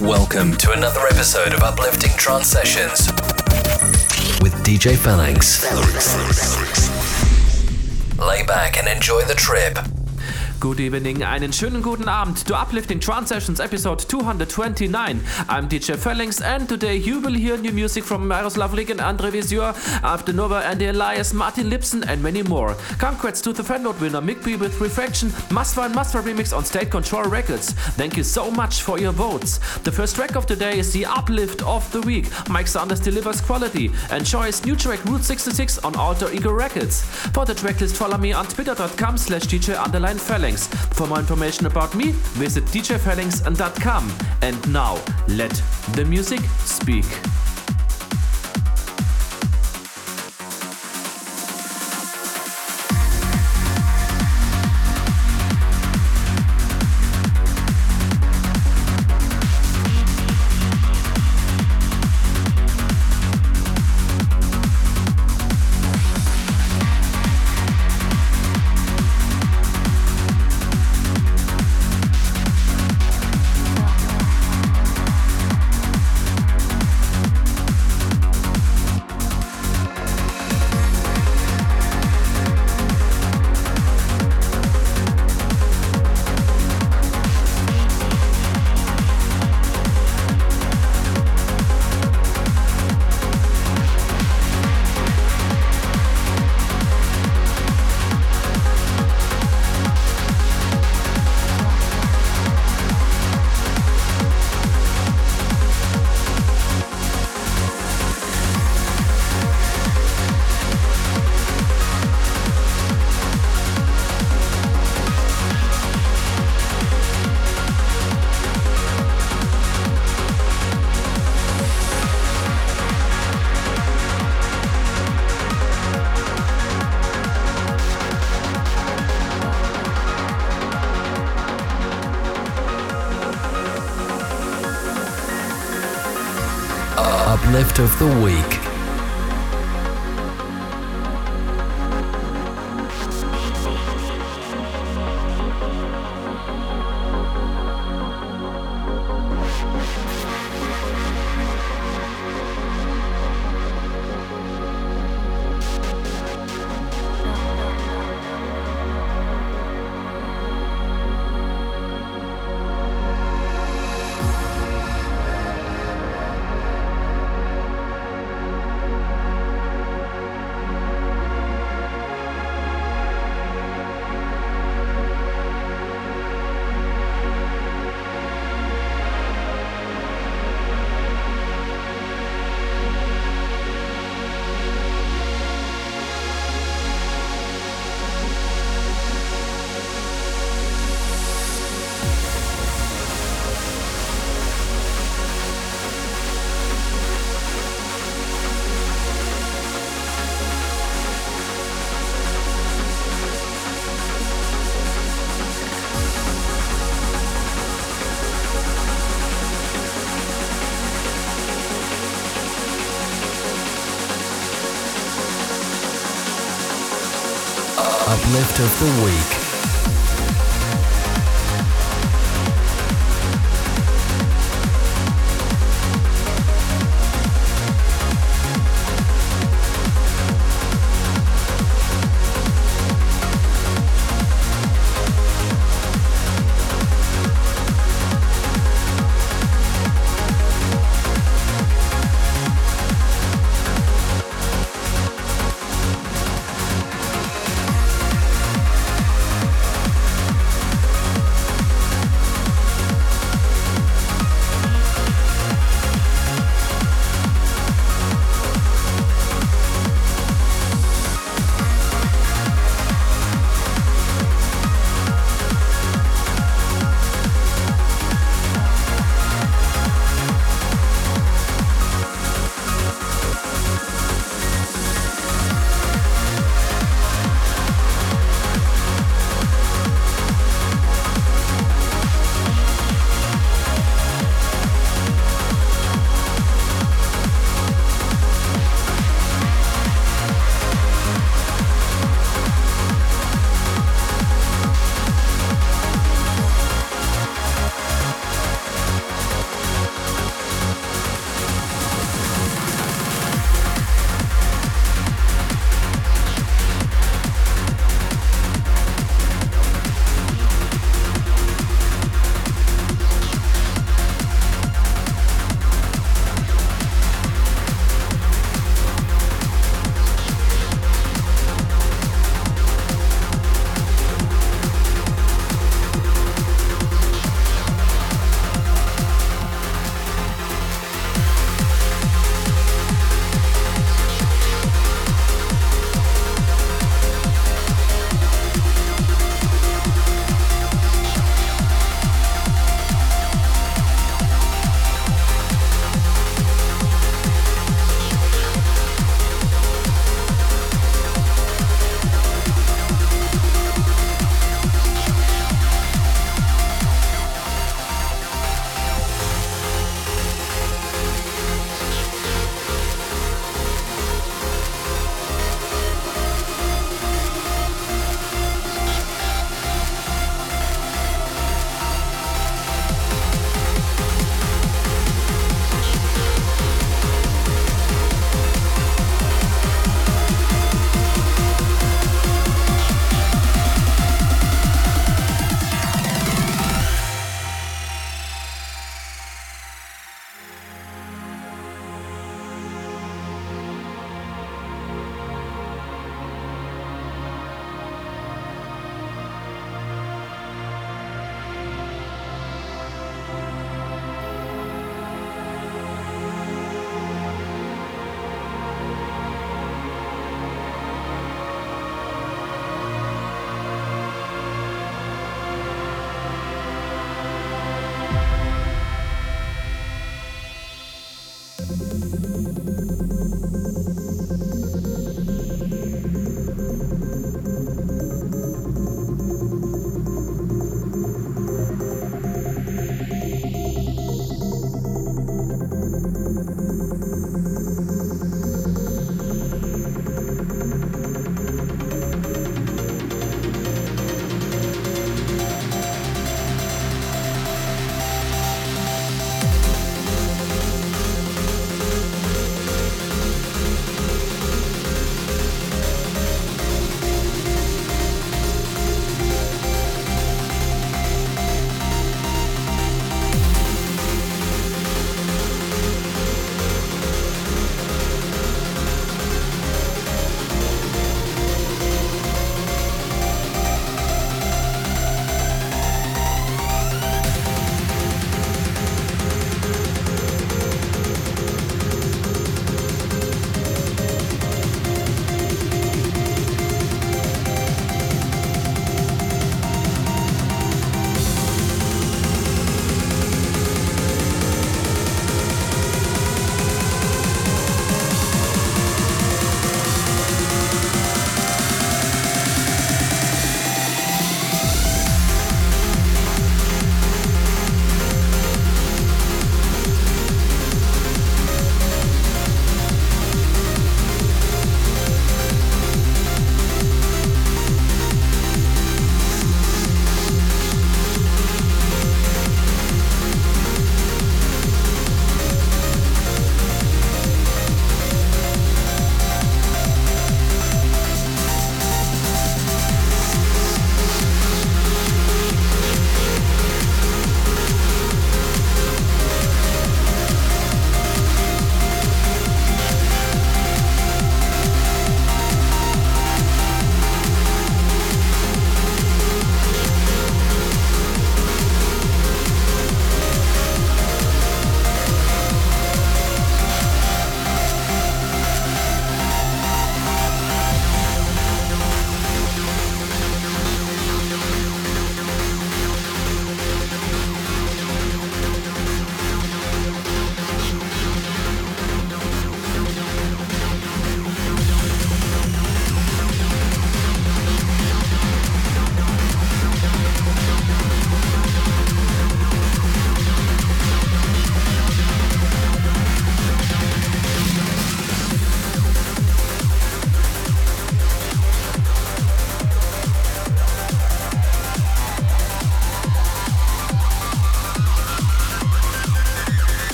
Welcome to another episode of Uplifting Trance Sessions with DJ Phalanx. Lay back and enjoy the trip. Good evening, einen schönen guten Abend to Uplifting Trance Sessions episode 229. I'm DJ Phalanx and today you will hear new music from Miroslav Vrlik and Andre Visior, After and Elias, Martin Lipson and many more. Congrats to the Fanload winner Myk Bee with Refraction, Mostfa and Mostfa remix on State Control Records. Thank you so much for your votes. The first track of the day is the Uplift of the Week. Mike Sanders delivers quality. Enjoy his new track Route 66 on Alter Ego Records. For the tracklist follow me on twitter.com slash DJ underline For more information about me, visit djphalanx.com. And now, let the music speak. Uplift of the Week.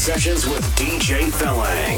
Sessions with DJ Phalanx.